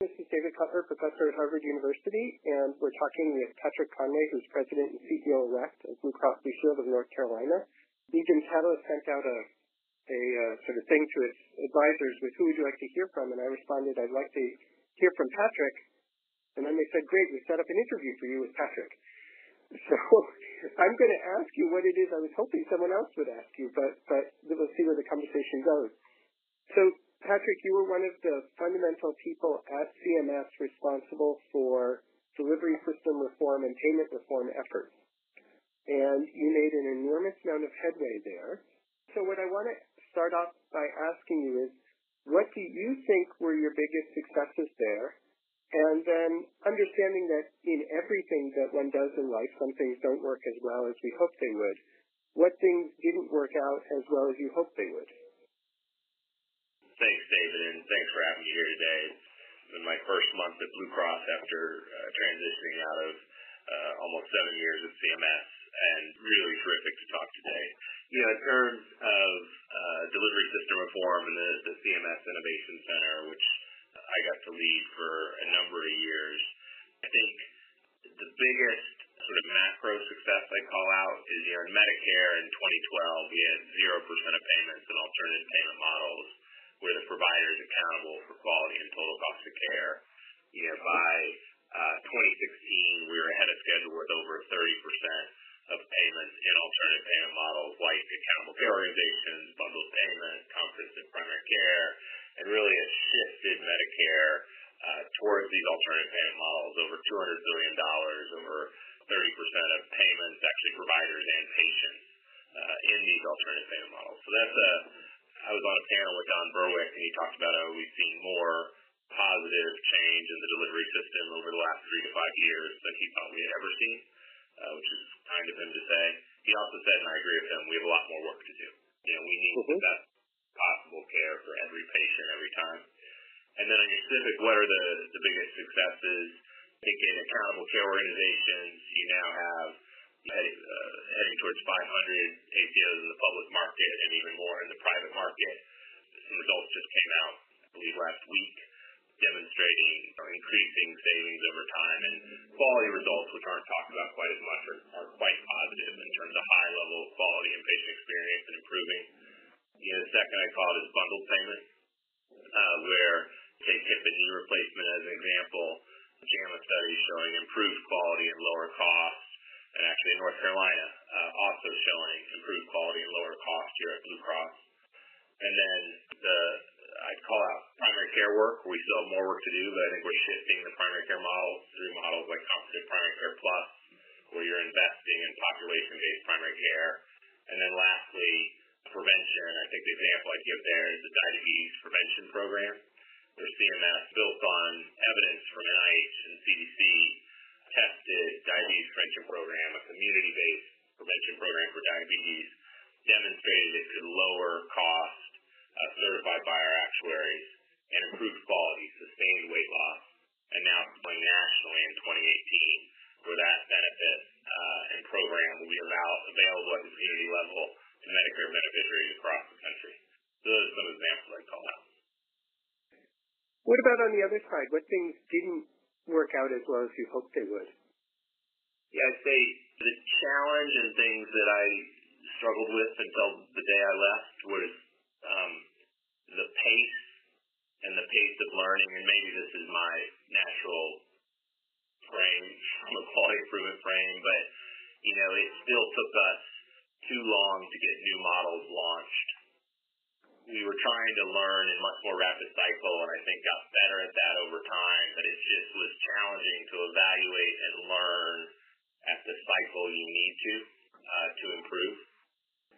This is David Cutler, professor at Harvard University, and we're talking with Patrick Conway, who's president and CEO-elect of Blue Cross Blue Shield of North Carolina. NEJM Catalyst sent out a, a uh, sort of thing to its advisors with who would you like to hear from, and I responded, I'd like to hear from Patrick. And then they said, great, we set up an interview for you with Patrick. So I'm going to ask you what it is I was hoping someone else would ask you, but, but we'll see where the conversation goes. So Patrick, you were one of the fundamental people at CMS responsible for delivery system reform and payment reform efforts. And you made an enormous amount of headway there. So what I want to start off by asking you is, what do you think were your biggest successes there? And then understanding that in everything that one does in life, some things don't work as well as we hope they would. What things didn't work out as well as you hoped they would? Thanks, David, and thanks for having me here today. It's been my first month at Blue Cross after uh, transitioning out of uh, almost seven years at CMS, and really terrific to talk today. You know, in terms of uh, delivery system reform and the, CMS Innovation Center, which I got to lead for a number of years, I think the biggest sort of macro success I call out is, you know, in Medicare in 2012, we had 0% of payments and alternative payment models where the provider is accountable for quality and total cost of care. You know, by uh, 2016, we were ahead of schedule with over 30% of payments in alternative payment models like accountable care organizations, bundled payment, comprehensive primary care, and really has shifted Medicare uh, towards these alternative payment models. Over $200 billion, over 30% of payments, actually providers and patients uh, in these alternative payment models. So that's a I was on a panel with Don Berwick, and he talked about how we've seen more positive change in the delivery system over the last three to five years than he thought we had ever seen, uh, which is kind of him to say. He also said, and I agree with him, we have a lot more work to do. You know, we need mm-hmm. the best possible care for every patient every time. And then on your specific, what are the, the biggest successes? I think in accountable care organizations, you now have heading, uh, heading towards 500 ACOs in the public market and even more in the private market. Some results just came out, I believe, last week demonstrating you increasing savings over time and quality results, which aren't talked about quite as much, are, are quite positive in terms of high level of quality and patient experience and improving. You know, the second I call it is bundled payment, uh, where take hip and knee replacement as an example. JAMA study showing improved quality and lower costs and actually in North Carolina, uh, also showing improved quality and lower cost here at Blue Cross. And then the I'd call out primary care work. We still have more work to do, but I think we're shifting the primary care model through models like Comprehensive Primary Care Plus, where you're investing in population-based primary care. And then lastly, prevention. I think the example I'd give there is the diabetes prevention program, where CMS built on evidence from NIH and CDC tested diabetes prevention program, a community-based prevention program for diabetes, demonstrated it could lower cost, uh, certified by our actuaries, and improve quality, sustained weight loss, and now it's going nationally in 2018, where that benefit uh, and program will be available at the community level to Medicare beneficiaries across the country. So those are some examples I'd call out. What about on the other side? What things didn't work out as well as you hoped they would? Yeah, I'd say the challenge and things that I struggled with until the day I left was um, the pace and the pace of learning. And maybe this is my natural frame from a quality improvement frame, but you know, it still took us too long to get new models launched we were trying to learn in much more rapid cycle, and I think got better at that over time. But it just was challenging to evaluate and learn at the cycle you need to uh, to improve.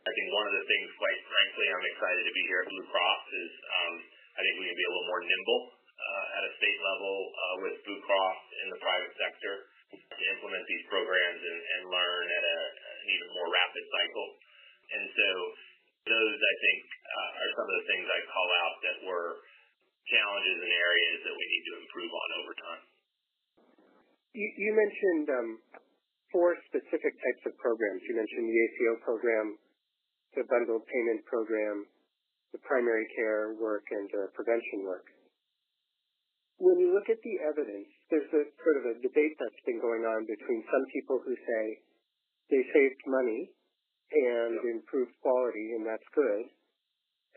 I think one of the things, quite frankly, I'm excited to be here at Blue Cross is um, I think we can be a little more nimble uh, at a state level uh, with Blue Cross in the private sector to implement these programs and, and learn at a, an even more rapid cycle. And so those, I think, uh, are some of the things I call out that were challenges and areas that we need to improve on over time. You, mentioned um, four specific types of programs. You mentioned the ACO program, the bundled payment program, the primary care work, and the prevention work. when you look at the evidence, there's a sort of a debate that's been going on between some people who say they saved money and improved quality, and that's good.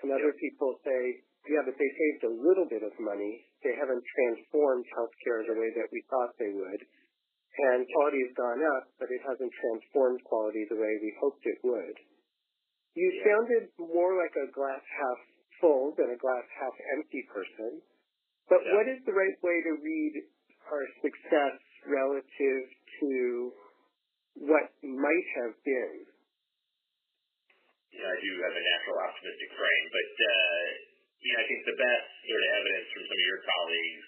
And other people say, yeah, but they saved a little bit of money. They haven't transformed healthcare the way that we thought they would. And quality has gone up, but it hasn't transformed quality the way we hoped it would. You yeah. sounded more like a glass half full than a glass half empty person. But yeah. what is the right way to read our success relative to what might have been? Yeah, I do have a natural optimistic frame, but uh, yeah, I think the best sort of evidence from some of your colleagues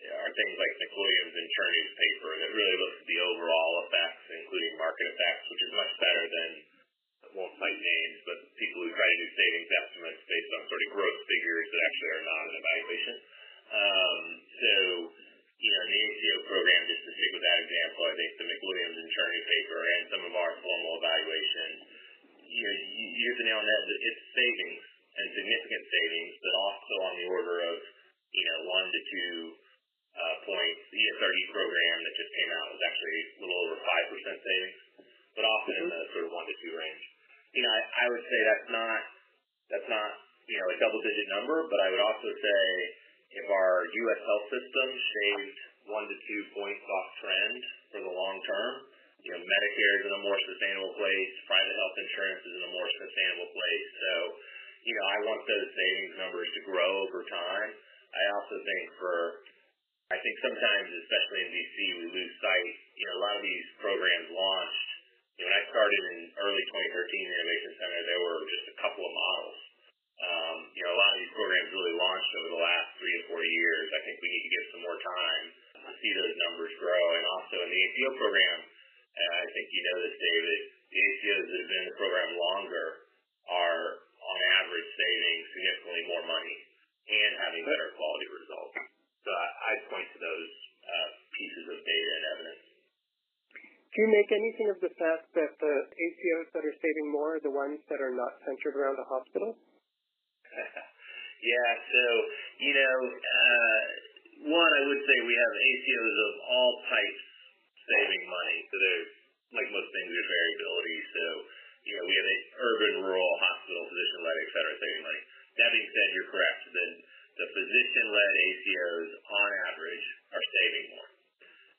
are things like McWilliams and Chernew's paper that really looks at the overall effects, including market effects, which is much better than won't cite names, but people who try to do savings estimates based on sort of growth figures that actually are not an evaluation. Um, so, you know, in the ACO program, just to stick with that example, I think the McWilliams and Cherney paper and some of our formal evaluation, you know, you, you hit the nail on that. It's savings and significant savings, but also on the order of, you know, one to two uh, points. The ESRD program that just came out was actually a little over 5% savings, but often in the sort of one to two range. You know, I, I would say that's not, that's not, you know, a double digit number, but I would also say if our U.S. health system shaved one to two points off trend for the long term, you know, Medicare is in a more sustainable place, private health insurance is in a more sustainable place. So, you know, I want those savings numbers to grow over time. I also think for I think sometimes, especially in DC, we lose sight. You know, a lot of these programs launched. You know, when I started in early 2013 the Innovation Center, there were just a couple of models. Um, you know, a lot of these programs really launched over the last three to four years. I think we need to give some more time to see those numbers grow. And also in the ACO program, and I think you know this, David, the ACOs that have been in the program longer are, on average, saving significantly more money and having better quality results. So I'd point to those uh, pieces of data and evidence. Do you make anything of the fact that the ACOs that are saving more are the ones that are not centered around a hospital? yeah, so, you know, uh, one, I would say we have ACOs of all types saving money. So there's, like most things, there's variability. So, you know, we have a urban, rural, hospital, physician-led, et cetera, saving money. That being said, you're correct. The the physician-led ACOs, on average, are saving more.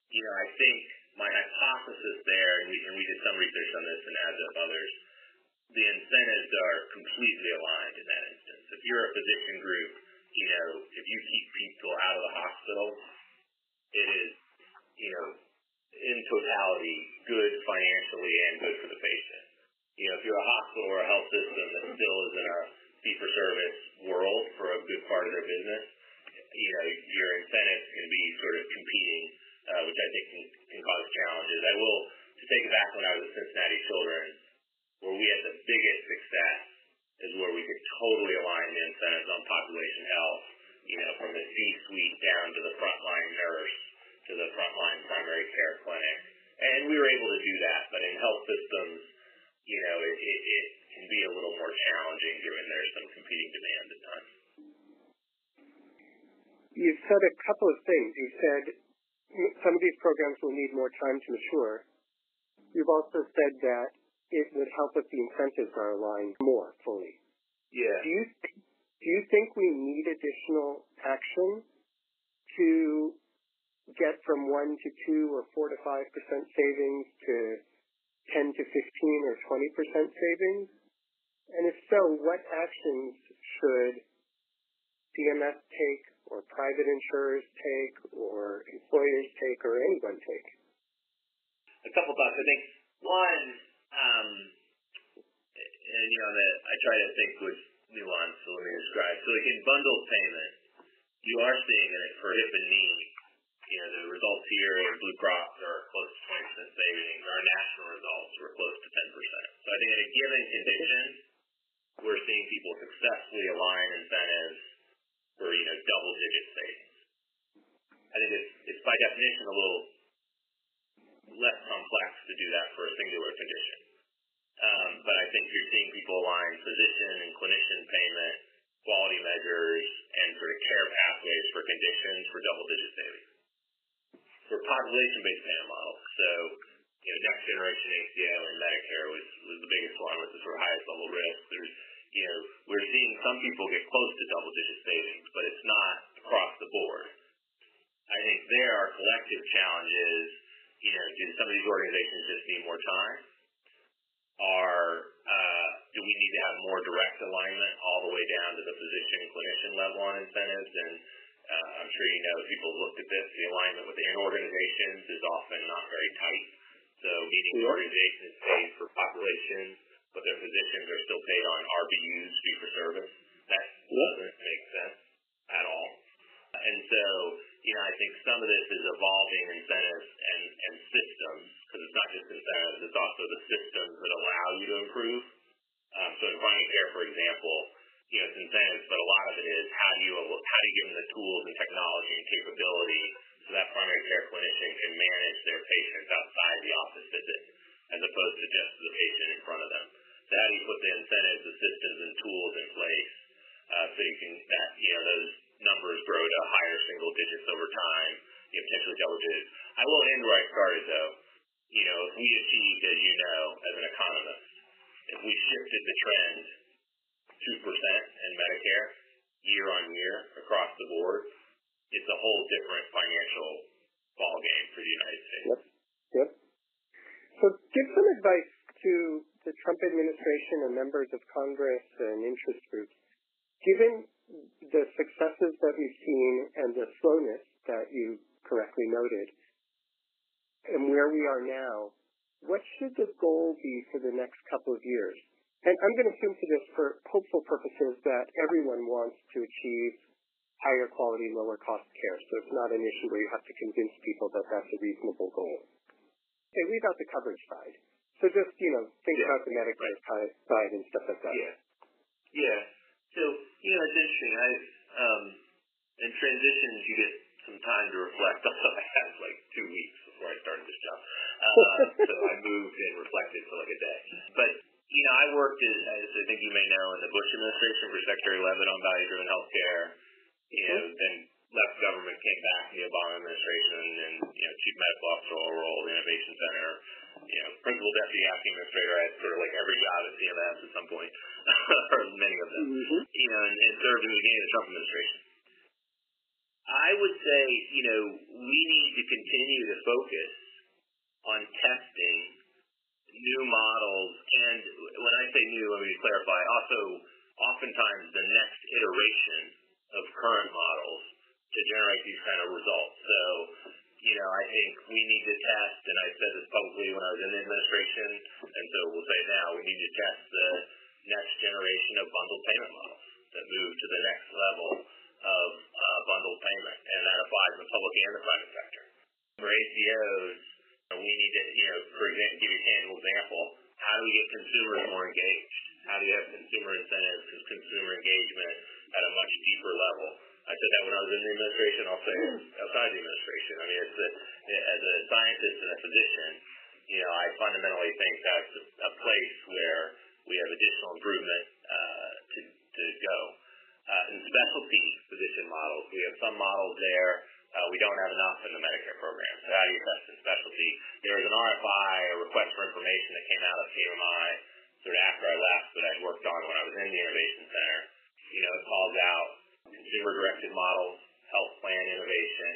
You know, I think my hypothesis there, and we, and we did some research on this and as of others, the incentives are completely aligned in that instance. If you're a physician group, you know, if you keep people out of the hospital, it is, you know, in totality, good financially and good for the patient. You know, if you're a hospital or a health system that still is in a fee-for-service world for a good part of their business, you know, your incentives can be sort of competing, uh, which I think can, can cause challenges. I will, to take it back when I was at Cincinnati Children's, where we had the biggest success is where we could totally align on population health, you know, from the C-suite down to the frontline nurse to the frontline primary care clinic. And we were able to do that, but in health systems, you know, it, it, it can be a little more challenging given there's some competing demand at times. You've said a couple of things. You said some of these programs will need more time to mature. You've also said that it would help if the incentives are aligned more fully. Yeah. Do you do you think we need additional action to get from one to two or four to five percent savings to 10 to 15 or 20 percent savings? And if so, what actions should CMS take, or private insurers take, or employers take, or anyone take? A couple thoughts. I think one, um, and you know, that I try to think with nuance. So let me describe. So, in bundled payment, you are seeing it for hip and knee you know, the results here in Blue Cross are close to 20% savings. Our national results were close to 10%. So I think in a given condition, we're seeing people successfully align incentives for, you know, double-digit savings. I think it's, it's by definition a little less complex to do that for a singular condition. Um, but I think you're seeing people align physician and clinician payment quality measures, and sort of care pathways for conditions for double-digit savings. For population-based payment models, so you know, next generation ACO and Medicare was, was the biggest one with the sort of highest level risk. There's, you know, we're seeing some people get close to double-digit savings, but it's not across the board. I think there our collective challenge is, you know, do some of these organizations just need more time? Are uh, do we need to have more direct alignment all the way down to the physician clinician level on incentives? And uh, I'm sure you know, people have looked at this. The alignment within organizations is often not very tight. So meaning the organization is paid for population, but their physicians are still paid on RVUs, fee for service. That doesn't make sense at all. And so, you know, I think some of this is evolving incentives and, and systems, because it's not just incentives, it's also the systems that allow you to improve. Um, so in primary care, for example, you know, it's incentives, but a lot of it is how do you how do you give them the tools and technology and capability so that primary care clinician can manage their patients outside the office visit, as opposed to just the patient in front of them. So how do you put the incentives, the systems, and tools in place uh, so you can that you know those numbers grow to higher single digits over time, you know, potentially double digits. I will end where I started though. You know, if we achieved, as you know, as an economist, if we shifted the trend 2% in Medicare year on year across the board, it's a whole different financial ballgame for the United States. Yep. Yep. So give some advice to the Trump and members of Congress and interest groups. Given the successes that we've seen and the slowness that you correctly noted, and where we are now, what should the goal be for the next couple of years? And I'm going to assume for this for hopeful purposes that everyone wants to achieve higher quality, lower cost care. So it's not an issue where you have to convince people that that's a reasonable goal. Okay, leave out the coverage side. So just, you know, think about the Medicare side and stuff like that. Yeah. Yeah. So, you know, it's interesting. I, um, in transitions, you get some time to reflect. Although I had like two weeks before I started this job, uh, so I moved and reflected for like a day. But you know, I worked as, as I think you may know in the Bush administration for Secretary Leavitt on value-driven healthcare. You know, mm-hmm. then left government, came back in the Obama administration, and you know, chief medical officer role, the innovation center, you know, principal deputy acting administrator. I had sort of like every job at CMS at some point, or many of them. Mm-hmm. You know, and, and served in the beginning of the Trump administration. I would say, you know, we need to continue to focus on testing new models, and when I say new, let me clarify. Also, oftentimes the next iteration of current models to generate these kind of results. So, you know, I think we need to test, and I said this publicly when I was in the administration, and so we'll say now, we need to test the next generation of bundled payment models that move to the next level of uh, bundled payment, and that applies in the public and the private sector. For ACOs, we need to, you know, for example, give you a tangible example, how do we get consumers more engaged? How do you have consumer incentives consumer engagement at a much deeper level? I said that when I was in the administration. I'll say it outside the administration. I mean, it's a, as a scientist and a physician, you know, I fundamentally think that's a, place where we have additional improvement uh, to to go. Uh, in specialty physician models, we have some models there. Uh, we don't have enough in the Medicare program. So how do you test in specialty? There was an RFI, a request for information that came out of CMI sort of after I left that I'd worked on when I was in the Innovation Center. You know, it calls out consumer-directed models, health plan innovation,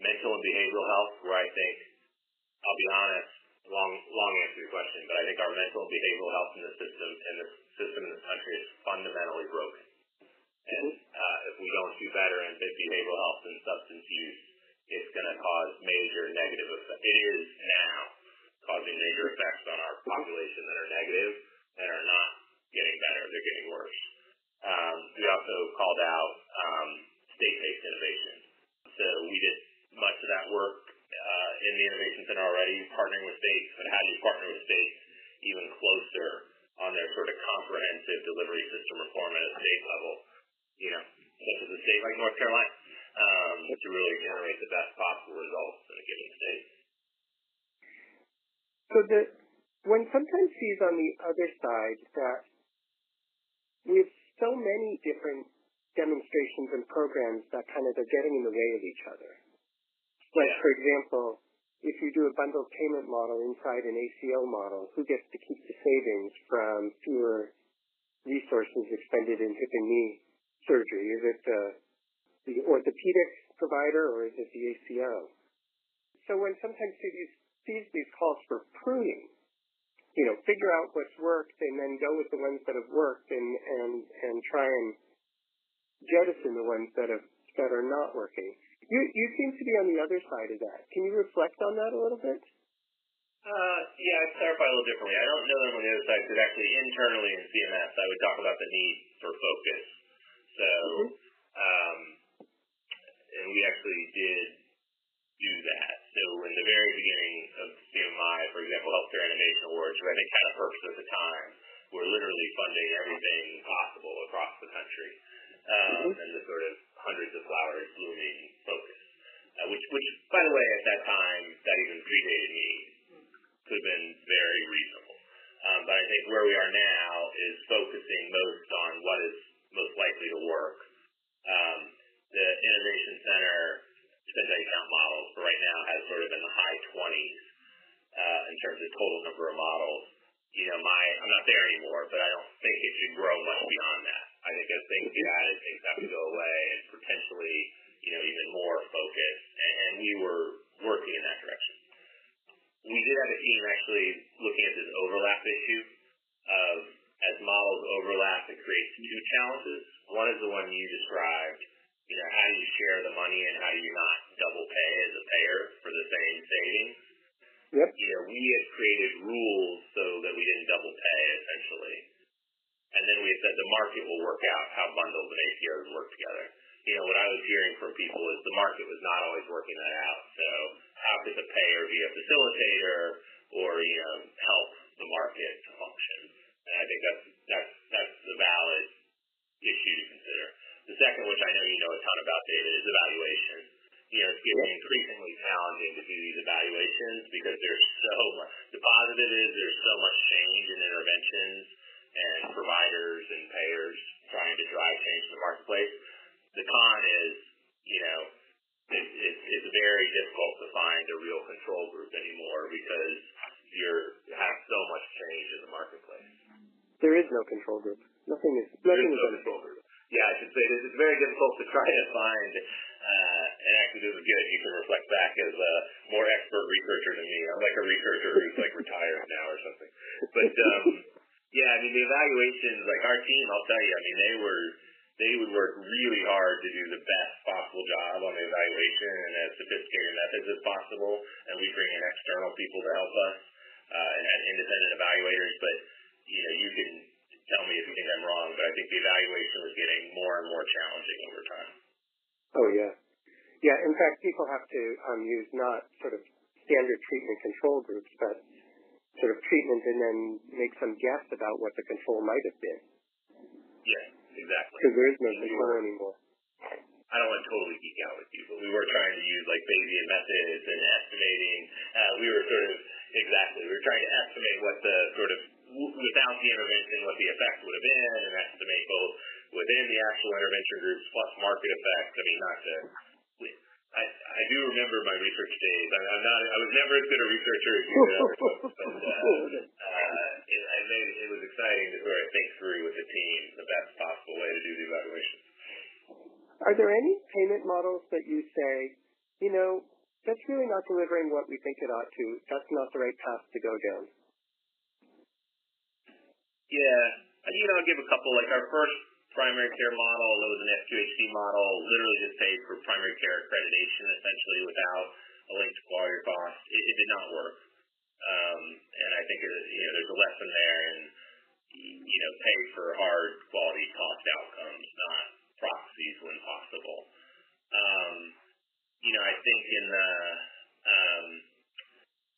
mental and behavioral health, where I think, I'll be honest, long, long answer to your question, but I think our mental and behavioral health in the system, in the system in this country is fundamentally broken. And uh, if we don't do better in behavioral health and substance use, it's going to cause major negative effects. It is now causing major effects on our population that are negative and are not getting better. They're getting worse. Um, we also called out um, state-based innovation. So we did much of that work uh, in the Innovation Center already, partnering with states. But how do you partner with states even closer on their sort of comprehensive delivery system reform at a state level? You know, such as a state like North Carolina, um, to really generate the best possible results in a given state. So one sometimes sees on the other side that we've so many different demonstrations and programs that kind of are getting in the way of each other. Like, for example, if you do a bundled payment model inside an ACO model, who gets to keep the savings from fewer resources expended in hip and knee surgery? Is it the, the orthopedic provider or is it the ACO? So when sometimes cities sees these calls for pruning, you know, figure out what's worked and then go with the ones that have worked and, and, and try and jettison the ones that have, that are not working. You, you seem to be on the other side of that. Can you reflect on that a little bit? Uh, yeah, I'd clarify a little differently. I don't know that I'm on the other side because actually internally in CMS, I would talk about the need for focus. So, mm-hmm. um, and we actually did do that. So in the very beginning of CMI, for example, Healthcare Innovation Awards, which I think had a purpose at the time, we're literally funding everything possible across the country. Um, mm-hmm. and the sort of hundreds of flowers blooming focus. Uh, which, which, by the way, at that time, that even predated me, could have been very reasonable. Um, but I think where we are now is focusing most on what is most likely to work. Um, the Innovation Center spend count models for right now has sort of in the high 20s uh, in terms of total number of models. You know, my I'm not there anymore, but I don't think it should grow much beyond that. I think as things get added, things have to go away, and potentially, you know, even more focus. And, and we were working in that direction. We did have a team actually looking at this overlap issue of as models overlap, it creates two challenges. One is the one you described, you know, how do you share the money and how do you not double pay as a payer for the same savings? Yep. You know, we had created rules so that we didn't double pay essentially. And then we said the market will work out how bundles and ACOs work together. You know, what I was hearing from people is the market was not always working that out. So how could the payer be a facilitator or, you know, help the market to function? And I think that's that's that's the valid issue to consider. The second, which I know you know a ton about, David, is evaluation. You know, it's getting increasingly challenging to do these evaluations because there's so much. The positive is there's so much change in interventions and providers and payers trying to drive change in the marketplace. The con is, you know, it, it, it's very difficult to find a real control group anymore because you're have so much change in the marketplace. There is no control group. Nothing is. Nothing is no control group yeah, I should say this. It's very difficult to try to find, uh, and actually this is good. You can reflect back as a more expert researcher than me. I'm like a researcher who's like retired now or something. But um, yeah, I mean the evaluations, like our team, I'll tell you, I mean they were they would work really hard to do the best possible job on the evaluation and as sophisticated methods as possible. And we bring in external people to help us uh, and independent evaluators. But you know, you can tell me if you think I'm wrong, but I think the evaluation was getting more and more challenging over time. Oh yeah, yeah. In fact, people have to um, use not sort of standard treatment control groups, but sort of treatment and then make some guess about what the control might have been. Yeah, exactly. Because there is no control anymore. I don't want to totally geek out with you, but we were trying to use like Bayesian methods and estimating. Uh, we were sort of exactly. We were trying to estimate what the the intervention, what the effect would have been, and estimate both within the actual intervention groups plus market effects. I mean, not to. I, I do remember my research days. I, I'm not. I was never as good a researcher as you was, but uh, uh, it, I made, it was exciting to sort of think through with the team the best possible way to do the evaluation. Are there any payment models that you say, you know, that's really not delivering what we think it ought to? That's not the right path to go down. Yeah. You know, I'll give a couple. Like our first primary care model, that was an FQHC model, literally just paid for primary care accreditation essentially without a link to quality or cost. It, it did not work. Um, and I think, it, you know, there's a lesson there in, you know, pay for hard quality cost outcomes, not proxies when possible. Um, you know, I think in the, um,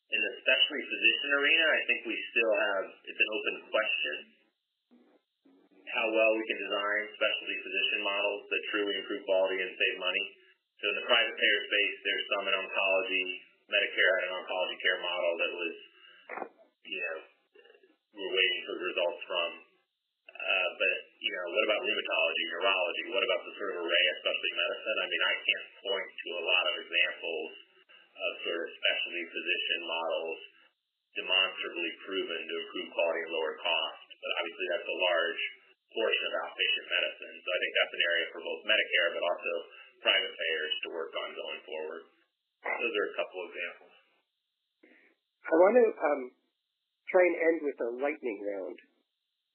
in the specialty physician arena, I think we still have, it's an open question how well we can design specialty physician models that truly improve quality and save money. So in the private payer space, there's some in oncology. Medicare had an oncology care model that was, you know, we're waiting for results from. Uh, but you know, what about rheumatology, neurology? What about the sort of array of specialty medicine? I mean, I can't point to a lot of examples of sort of specialty physician models demonstrably proven to improve quality and lower cost. But obviously, that's a large portion of outpatient medicine. So I think that's an area for both Medicare but also private payers to work on going forward. Those are a couple examples. I want to um, try and end with a lightning round.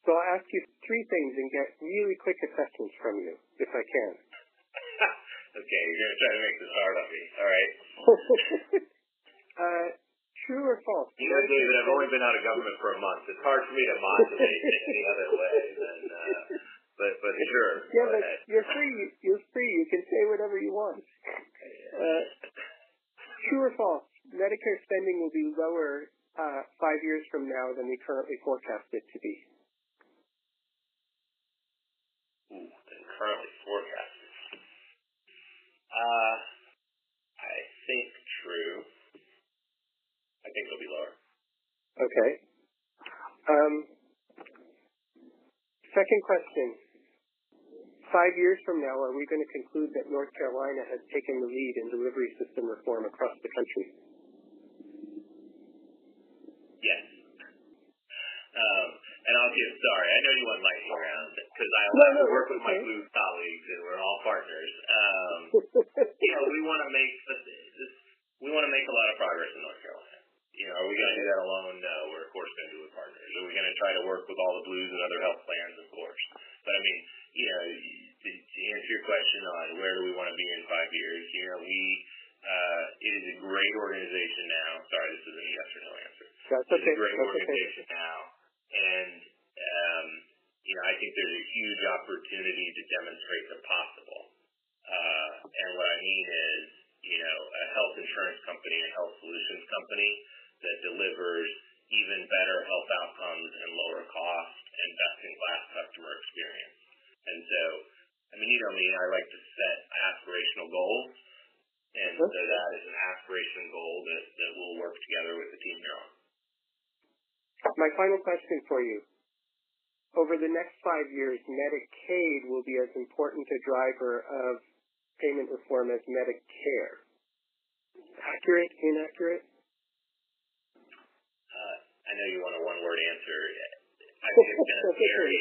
So I'll ask you three things and get really quick assessments from you, if I can. Okay, you're going to try to make this hard on me. All right. uh, true or false? You know, David, I've only been out of government for a month. It's hard for me to modulate it any other way than, uh, but but sure. Yeah, but ahead. you're free. You're free. You can say whatever you want. Uh, true or false? Medicare spending will be lower uh, five years from now than we currently forecast it to be. currently forecasted. Uh, I think true. I think it'll be lower. Okay. Um, second question. Five years from now, are we going to conclude that North Carolina has taken the lead in delivery system reform across the country? Yes. Um, and I'll give sorry. I know you want lightning round because I no, no, work with my blue colleagues and we're all partners. Um, you know, we want to make this, we want to make a lot of progress in North Carolina. You know, are we going to do that alone? No, we're of course going to do it with partners. Are we going to try to work with all the blues and other health plans? Of course. But I mean, you know, to, to answer your question on where do we want to be in five years, you know, we uh, it is a great organization now. Sorry, this isn't a yes or no answer. That's okay. It's a great That's organization okay. now and um, you know, I think there's a huge opportunity to demonstrate the possible. Uh, and what I mean is, you know, a health insurance company, a health solutions company that delivers even better health outcomes and lower cost and best in class customer experience. And so, I mean, you know me, I like to set aspirational goals. And so that is an aspiration goal that, that we'll work together with the team here on. My final question for you. Over the next five years, Medicaid will be as important a driver of payment reform as Medicare. Accurate, inaccurate? Uh, I know you want a one-word answer. I think it's going to vary.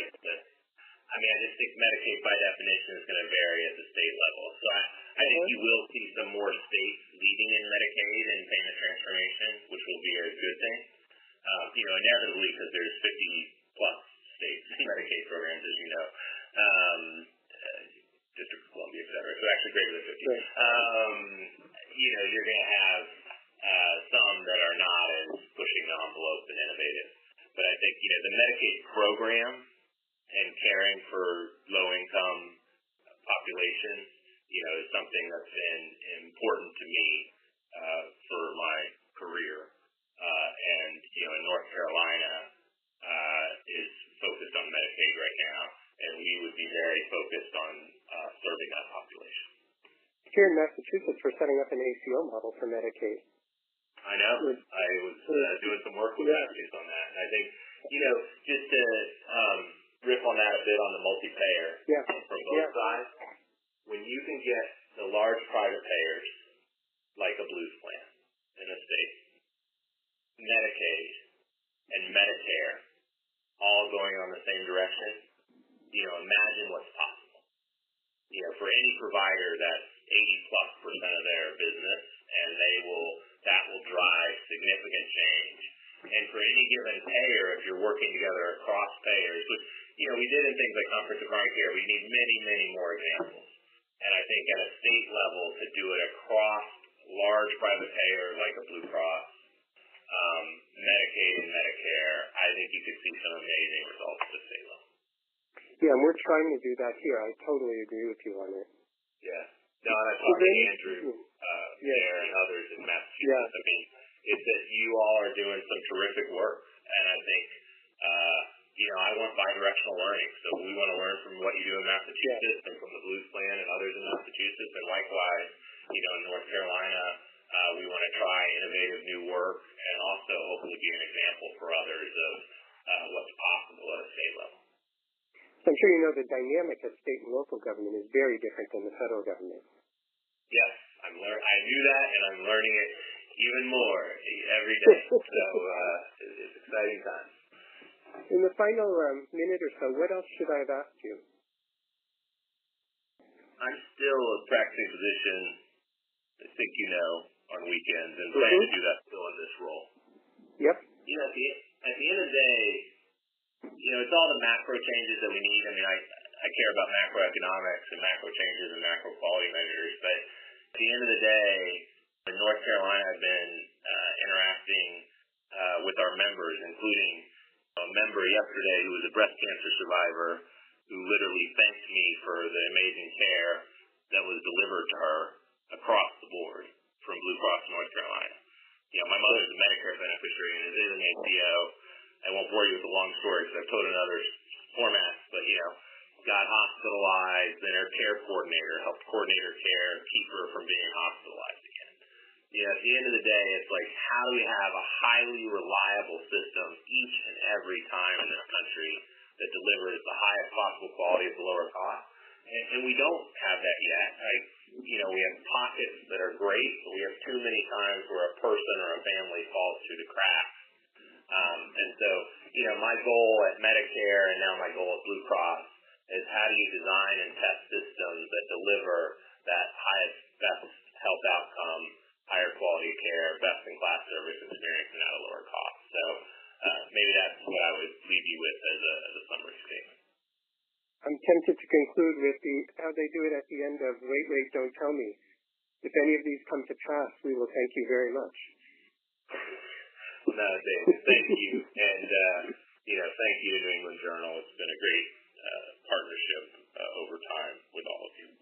I mean, I just think Medicaid, by definition, is going to vary at the state level. So I, I think uh-huh. you will see some more states leading in Medicaid and payment transformation, which will be a good thing uh, you because there's 50 plus states Medicaid programs, as you know, um, uh, District of Columbia, et cetera. So actually greater than 50. Right. Um, you know, you're going to have uh, some that are not as pushing the envelope and innovative. But I think, you know, the Medicaid program and caring for low income population, you know, is something that's been important to me uh, for my career. Uh, and you know, in North Carolina uh, is focused on Medicaid right now, and we would be very focused on uh, serving that population. Here in Massachusetts, we're setting up an ACO model for Medicaid. I know. I was uh, doing some work with yeah. on that, and I think you know, just to um, riff on that a bit on the multi-payer yeah. from both yeah. sides, when you can get the large private payers like a Blues plan in a state Medicaid and Medicare all going on the same direction, you know, imagine what's possible. You know, for any provider, that's 80 plus percent of their business, and they will that will drive significant change. And for any given payer, if you're working together across payers, which you know we did in things like care, we need many, many more examples. And I think at a state level to do it across large private payers like a Blue Cross um, Medicaid and Medicare, I think you could see some amazing results at the state level. Yeah, and we're trying to do that here. I totally agree with you on it. Yeah. No, and I talked to Andrew uh, yeah. there and others in Massachusetts. Yeah. I mean, it's that you all are doing some terrific work, and I think, uh, you know, I want bi-directional learning. So we want to learn from what you do in Massachusetts yeah. and from the Blues Plan and others in Massachusetts, and likewise, you know, in North Carolina, uh, we want to try innovative new work and also hopefully be an example for others of uh, what's possible at a state level. So I'm sure you know the dynamic of state and local government is very different than the federal government. Yes, I'm lear- I knew that, and I'm learning it even more every day. so uh, it's exciting times. In the final um, minute or so, what else should I have asked you? I'm still a practicing physician. I think you know on weekends, and plan mm-hmm. to do that still in this role. Yep. You know, at the, at the end of the day, you know, it's all the macro changes that we need. I mean, I I care about macroeconomics and macro changes and macro quality measures, but at the end of the day, in North Carolina, I've been uh, interacting uh, with our members, including a member yesterday who was a breast cancer survivor who literally thanked me for the amazing care that was delivered to her across the board from Blue Cross North Carolina. You know, my mother's a Medicare beneficiary and is an ACO. I won't bore you with the long story because I've told it in other formats, but you know, got hospitalized, then her care coordinator helped coordinate her care, keep her from being hospitalized. You know, at the end of the day, it's like how do we have a highly reliable system each and every time in this country that delivers the highest possible quality at the lower cost? And, and we don't have that yet. Like, you know, we have pockets that are great, but we have too many times where a person or a family falls through the cracks. Um, and so, you know, my goal at Medicare and now my goal at Blue Cross is how do you design and test systems that deliver that highest, best health outcome, higher quality care, best in class service experience, and at a lower cost. So uh, maybe that's what I would leave you with as a, as a summary statement. I'm tempted to conclude with the how they do it at the end of Wait, Wait, Don't Tell Me. If any of these come to pass, we will thank you very much. no, David, thank you. And, uh, you know, thank you to New England Journal. It's been a great uh, partnership uh, over time with all of you.